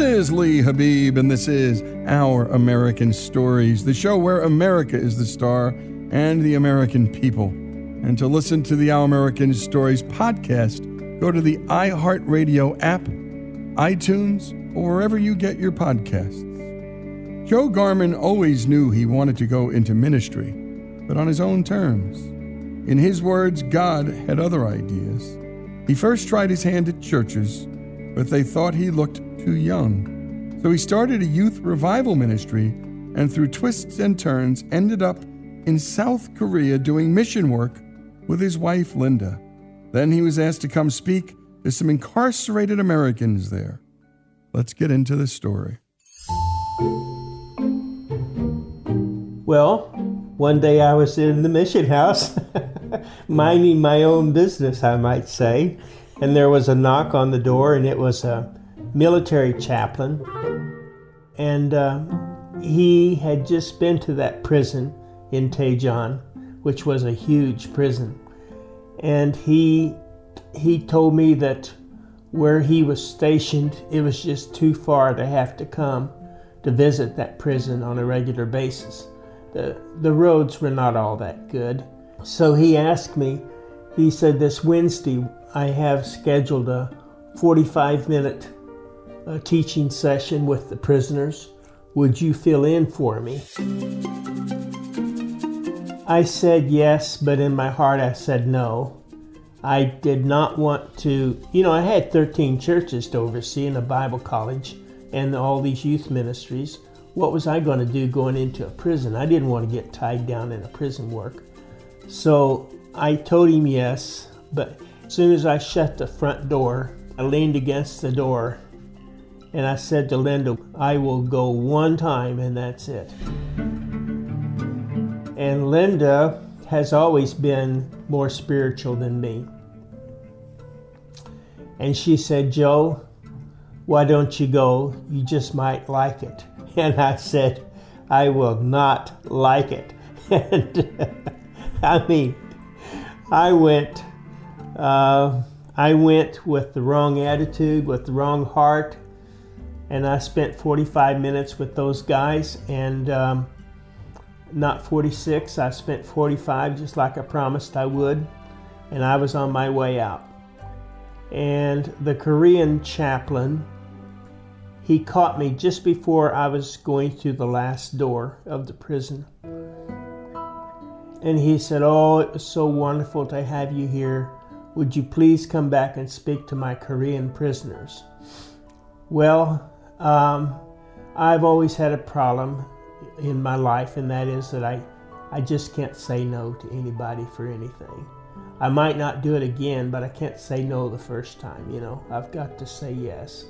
This is Lee Habib, and this is Our American Stories, the show where America is the star and the American people. And to listen to the Our American Stories podcast, go to the iHeartRadio app, iTunes, or wherever you get your podcasts. Joe Garman always knew he wanted to go into ministry, but on his own terms. In his words, God had other ideas. He first tried his hand at churches, but they thought he looked too young. So he started a youth revival ministry and through twists and turns ended up in South Korea doing mission work with his wife Linda. Then he was asked to come speak to some incarcerated Americans there. Let's get into the story. Well, one day I was in the mission house, minding my own business, I might say, and there was a knock on the door, and it was a military chaplain, and uh, he had just been to that prison in Daejeon, which was a huge prison, and he he told me that where he was stationed, it was just too far to have to come to visit that prison on a regular basis. The, the roads were not all that good. So he asked me, he said, This Wednesday I have scheduled a 45 minute a teaching session with the prisoners. Would you fill in for me? I said yes, but in my heart I said no. I did not want to, you know, I had 13 churches to oversee in a Bible college and all these youth ministries. What was I going to do going into a prison? I didn't want to get tied down in a prison work. So I told him yes, but as soon as I shut the front door, I leaned against the door and I said to Linda, I will go one time and that's it. And Linda has always been more spiritual than me. And she said, Joe, Why don't you go? You just might like it. And I said, I will not like it. And I mean, I went, uh, I went with the wrong attitude, with the wrong heart, and I spent 45 minutes with those guys, and um, not 46. I spent 45, just like I promised I would, and I was on my way out. And the Korean chaplain he caught me just before I was going through the last door of the prison. And he said, Oh, it was so wonderful to have you here. Would you please come back and speak to my Korean prisoners? Well, um, I've always had a problem in my life, and that is that I, I just can't say no to anybody for anything. I might not do it again, but I can't say no the first time, you know. I've got to say yes.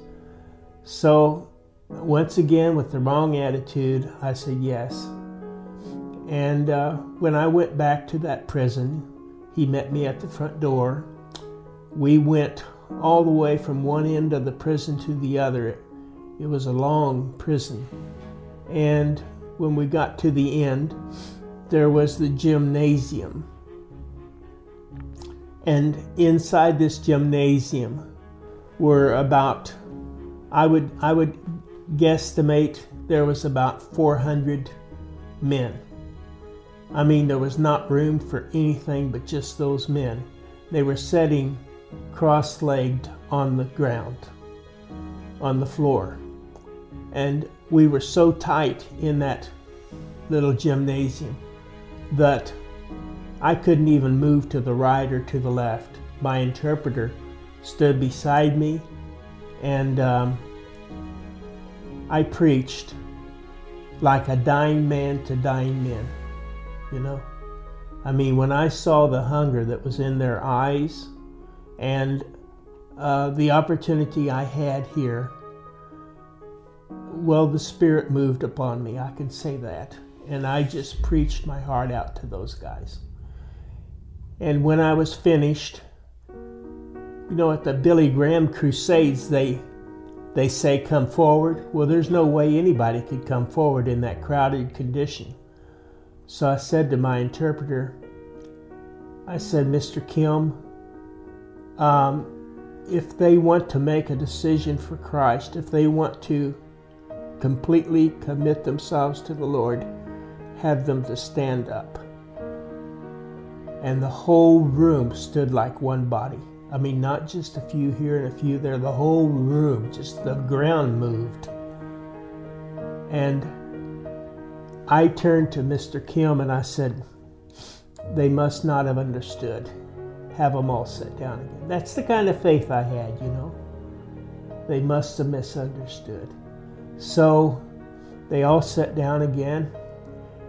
So, once again, with the wrong attitude, I said yes. And uh, when I went back to that prison, he met me at the front door. We went all the way from one end of the prison to the other. It was a long prison. And when we got to the end, there was the gymnasium. And inside this gymnasium were about I would I would guesstimate there was about 400 men. I mean, there was not room for anything but just those men. They were sitting cross legged on the ground, on the floor. And we were so tight in that little gymnasium that I couldn't even move to the right or to the left. My interpreter stood beside me and um, I preached like a dying man to dying men, you know. I mean, when I saw the hunger that was in their eyes and uh, the opportunity I had here, well, the Spirit moved upon me. I can say that. And I just preached my heart out to those guys. And when I was finished, you know, at the Billy Graham Crusades, they they say come forward. Well, there's no way anybody could come forward in that crowded condition. So I said to my interpreter, I said, Mr. Kim, um, if they want to make a decision for Christ, if they want to completely commit themselves to the Lord, have them to stand up. And the whole room stood like one body. I mean, not just a few here and a few there, the whole room, just the ground moved. And I turned to Mr. Kim and I said, They must not have understood. Have them all sit down again. That's the kind of faith I had, you know. They must have misunderstood. So they all sat down again.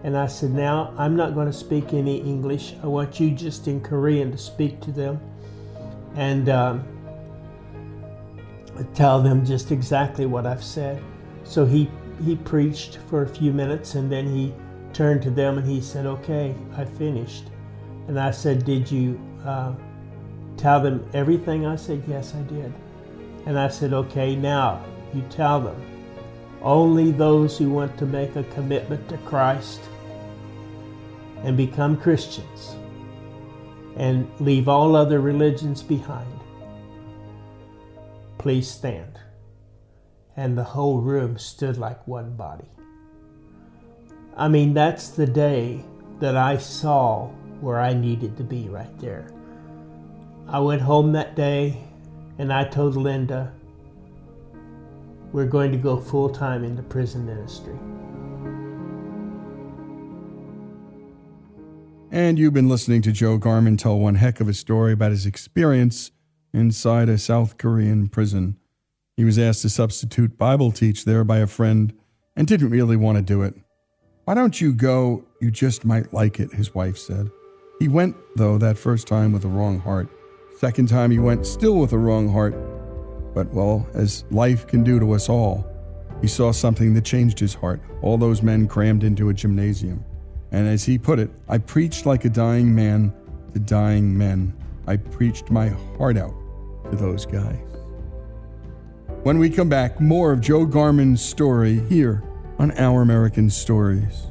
And I said, Now I'm not going to speak any English. I want you just in Korean to speak to them and um, tell them just exactly what I've said. So he he preached for a few minutes and then he turned to them and he said, "Okay, I finished." And I said, "Did you uh, tell them everything?" I said, "Yes, I did." And I said, "Okay, now you tell them only those who want to make a commitment to Christ and become Christians." and leave all other religions behind. Please stand. And the whole room stood like one body. I mean, that's the day that I saw where I needed to be right there. I went home that day and I told Linda, we're going to go full time into prison ministry. And you've been listening to Joe Garman tell one heck of a story about his experience inside a South Korean prison. He was asked to substitute Bible teach there by a friend and didn't really want to do it. Why don't you go? You just might like it, his wife said. He went, though, that first time with the wrong heart. Second time he went, still with the wrong heart. But, well, as life can do to us all, he saw something that changed his heart. All those men crammed into a gymnasium. And as he put it, I preached like a dying man to dying men. I preached my heart out to those guys. When we come back, more of Joe Garman's story here on Our American Stories.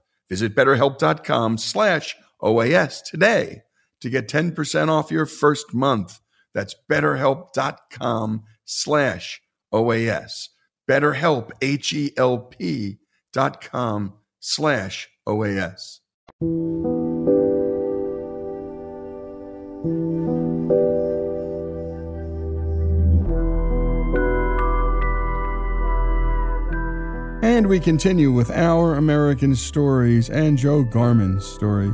Visit betterhelp.com slash OAS today to get 10% off your first month. That's betterhelp.com slash OAS. BetterHelp, H-E-L-P dot com slash OAS. And we continue with our American stories and Joe Garman's story.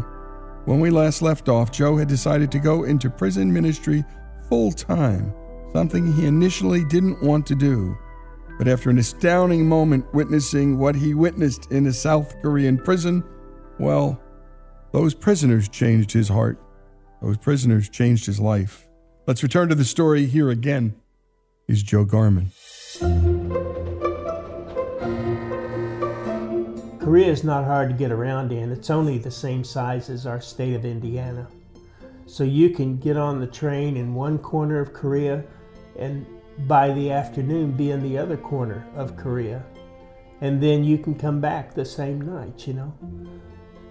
When we last left off, Joe had decided to go into prison ministry full time, something he initially didn't want to do. But after an astounding moment witnessing what he witnessed in a South Korean prison, well, those prisoners changed his heart. Those prisoners changed his life. Let's return to the story here again. Is Joe Garman. Korea is not hard to get around in. It's only the same size as our state of Indiana. So you can get on the train in one corner of Korea and by the afternoon be in the other corner of Korea. And then you can come back the same night, you know.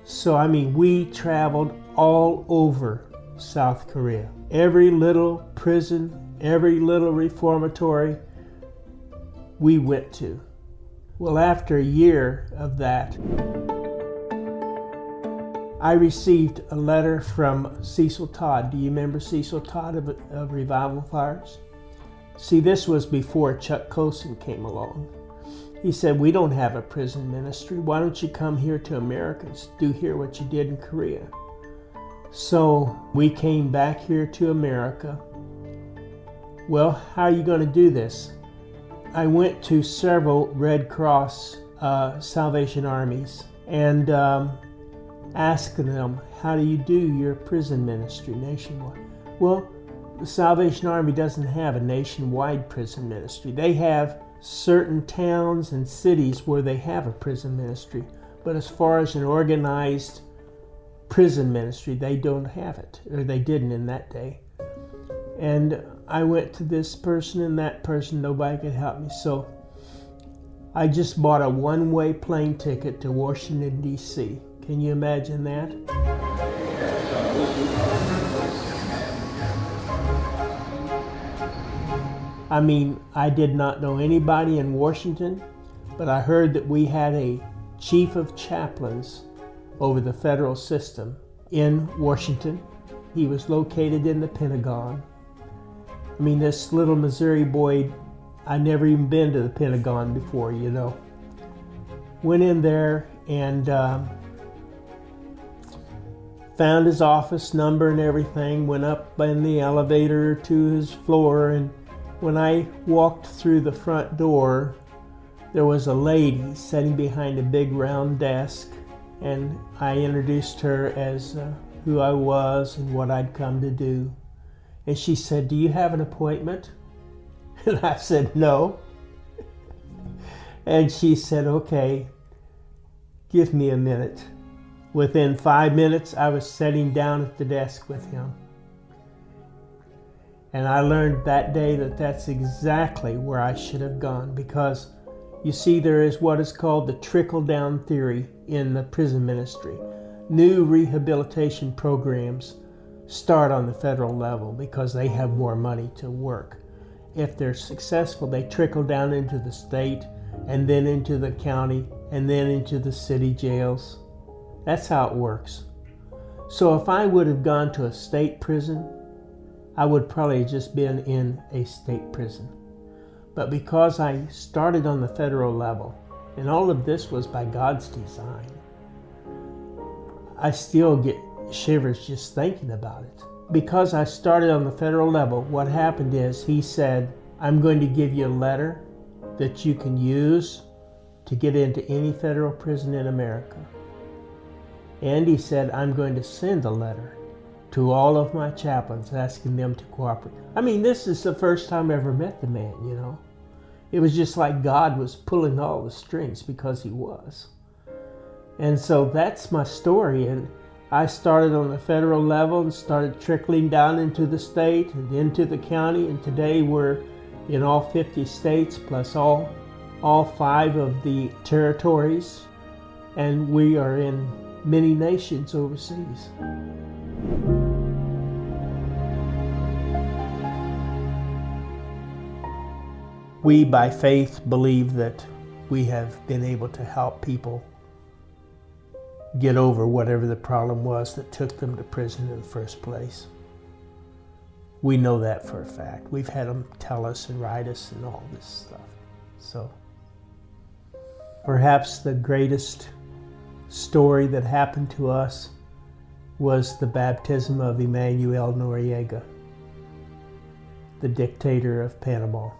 So, I mean, we traveled all over South Korea. Every little prison, every little reformatory we went to. Well, after a year of that, I received a letter from Cecil Todd. Do you remember Cecil Todd of, of Revival Fires? See, this was before Chuck Colson came along. He said, We don't have a prison ministry. Why don't you come here to Americans? Do here what you did in Korea. So we came back here to America. Well, how are you going to do this? I went to several Red Cross uh, Salvation Armies and um, asked them, How do you do your prison ministry nationwide? Well, the Salvation Army doesn't have a nationwide prison ministry. They have certain towns and cities where they have a prison ministry, but as far as an organized prison ministry, they don't have it, or they didn't in that day. And I went to this person and that person, nobody could help me. So I just bought a one way plane ticket to Washington, D.C. Can you imagine that? I mean, I did not know anybody in Washington, but I heard that we had a chief of chaplains over the federal system in Washington. He was located in the Pentagon. I mean, this little Missouri boy, I never even been to the Pentagon before, you know. Went in there and um, found his office number and everything, went up in the elevator to his floor and when I walked through the front door, there was a lady sitting behind a big round desk, and I introduced her as uh, who I was and what I'd come to do. And she said, Do you have an appointment? And I said, No. And she said, Okay, give me a minute. Within five minutes, I was sitting down at the desk with him. And I learned that day that that's exactly where I should have gone because you see, there is what is called the trickle down theory in the prison ministry. New rehabilitation programs start on the federal level because they have more money to work. If they're successful, they trickle down into the state and then into the county and then into the city jails. That's how it works. So if I would have gone to a state prison, I would probably just been in a state prison. But because I started on the federal level, and all of this was by God's design, I still get shivers just thinking about it. Because I started on the federal level, what happened is he said, I'm going to give you a letter that you can use to get into any federal prison in America. And he said, I'm going to send a letter to all of my chaplains, asking them to cooperate. I mean, this is the first time I ever met the man, you know. It was just like God was pulling all the strings because he was. And so that's my story. And I started on the federal level and started trickling down into the state and into the county. And today we're in all 50 states plus all, all five of the territories. And we are in many nations overseas. We, by faith, believe that we have been able to help people get over whatever the problem was that took them to prison in the first place. We know that for a fact. We've had them tell us and write us and all this stuff. So, perhaps the greatest story that happened to us was the baptism of Emmanuel Noriega, the dictator of Panama.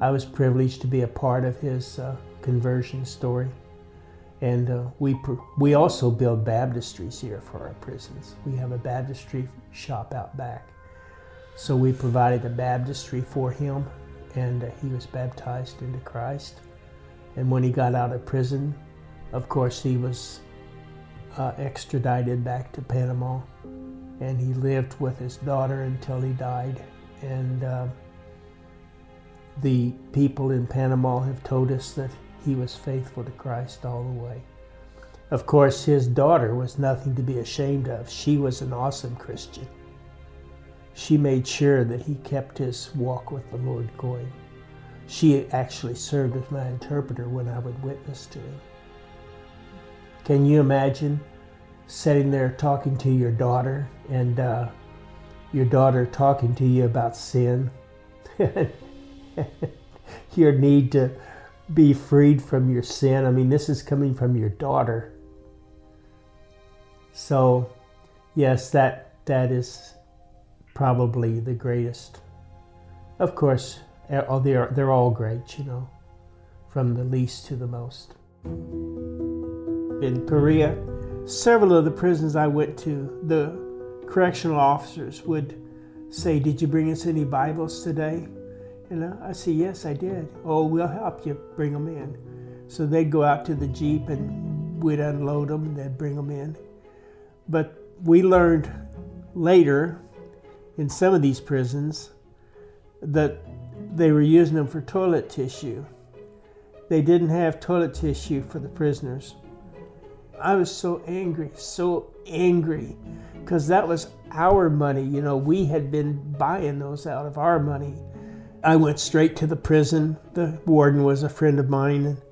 I was privileged to be a part of his uh, conversion story. And uh, we, we also build baptistries here for our prisons. We have a baptistry shop out back. So we provided a baptistry for him, and uh, he was baptized into Christ. And when he got out of prison, Of course, he was uh, extradited back to Panama, and he lived with his daughter until he died. And uh, the people in Panama have told us that he was faithful to Christ all the way. Of course, his daughter was nothing to be ashamed of. She was an awesome Christian. She made sure that he kept his walk with the Lord going. She actually served as my interpreter when I would witness to him. Can you imagine sitting there talking to your daughter and uh, your daughter talking to you about sin? your need to be freed from your sin. I mean, this is coming from your daughter. So, yes, that that is probably the greatest. Of course, they're they're all great, you know, from the least to the most. In Korea, several of the prisons I went to, the correctional officers would say, "Did you bring us any Bibles today?" And I said, Yes, I did. Oh, we'll help you bring them in. So they'd go out to the Jeep and we'd unload them and they'd bring them in. But we learned later in some of these prisons that they were using them for toilet tissue. They didn't have toilet tissue for the prisoners. I was so angry, so angry, because that was our money. You know, we had been buying those out of our money. I went straight to the prison. The warden was a friend of mine. And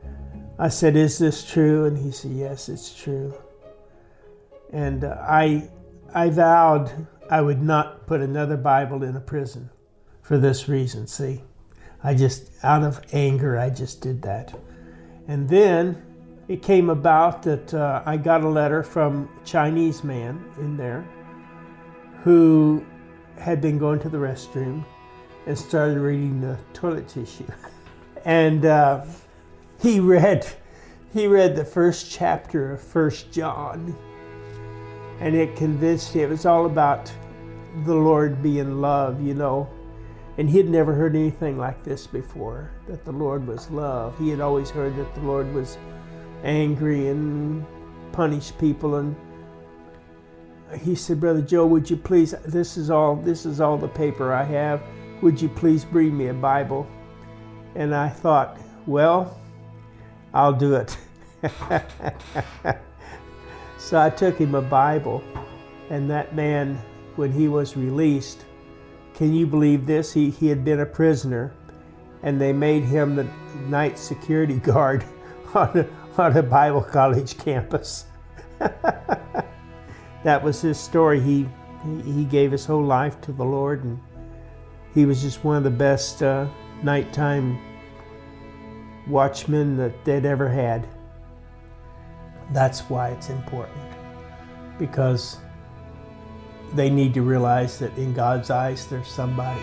I said, Is this true? And he said, Yes, it's true. And uh, I, I vowed I would not put another Bible in a prison for this reason. See, I just, out of anger, I just did that. And then it came about that uh, I got a letter from a Chinese man in there who had been going to the restroom and started reading the toilet tissue. and uh, he read he read the first chapter of First John, and it convinced him. It was all about the Lord being love, you know. And he had never heard anything like this before, that the Lord was love. He had always heard that the Lord was angry and punished people and he said, Brother Joe, would you please this is all this is all the paper I have. Would you please bring me a Bible? And I thought, Well, I'll do it. so I took him a Bible, and that man, when he was released, can you believe this? He, he had been a prisoner, and they made him the night security guard on a, on a Bible college campus. that was his story. He, he gave his whole life to the Lord, and he was just one of the best uh, nighttime watchmen that they'd ever had. That's why it's important, because they need to realize that in God's eyes, there's somebody.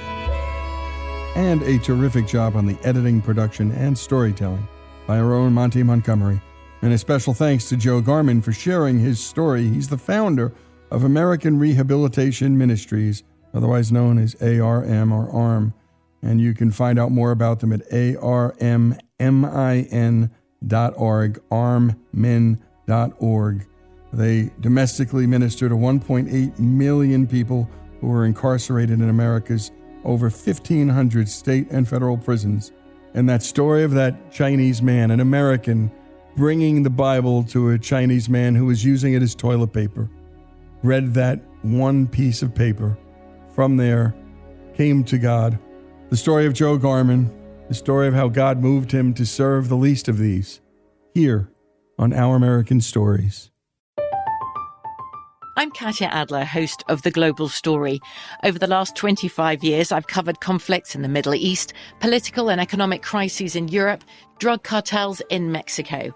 And a terrific job on the editing, production, and storytelling by our own Monty Montgomery. And a special thanks to Joe Garman for sharing his story. He's the founder of American Rehabilitation Ministries otherwise known as ARM or ARM. And you can find out more about them at armmin.org, armmin.org. They domestically minister to 1.8 million people who are incarcerated in America's over 1,500 state and federal prisons. And that story of that Chinese man, an American, bringing the Bible to a Chinese man who was using it as toilet paper, read that one piece of paper from there came to God. The story of Joe Garman, the story of how God moved him to serve the least of these, here on Our American Stories. I'm Katya Adler, host of The Global Story. Over the last 25 years, I've covered conflicts in the Middle East, political and economic crises in Europe, drug cartels in Mexico.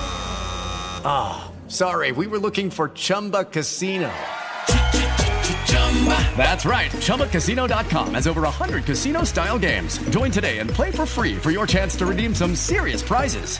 Ah, sorry, we were looking for Chumba Casino. That's right. ChumbaCasino.com has over 100 casino style games. Join today and play for free for your chance to redeem some serious prizes.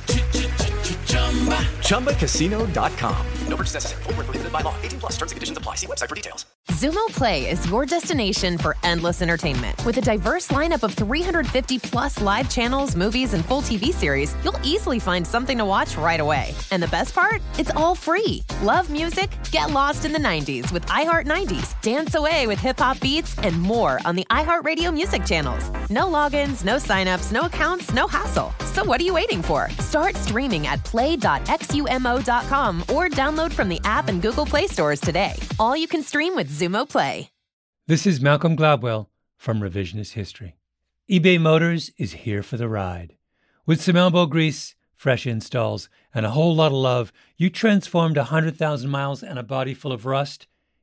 ChumbaCasino.com. No purchase necessary. Full prohibited by law. 18 plus terms and conditions apply. See website for details. Xumo Play is your destination for endless entertainment. With a diverse lineup of 350 plus live channels, movies, and full TV series, you'll easily find something to watch right away. And the best part? It's all free. Love music? Get lost in the 90s with iHeart 90s. Dance away with hip hop beats and more on the iHeartRadio music channels. No logins, no signups, no accounts, no hassle. So what are you waiting for? Start streaming at play.xumo.com or download from the app and Google Play stores today. All you can stream with Xumo Play. This is Malcolm Gladwell from Revisionist History. eBay Motors is here for the ride. With some elbow grease, fresh installs, and a whole lot of love, you transformed a 100,000 miles and a body full of rust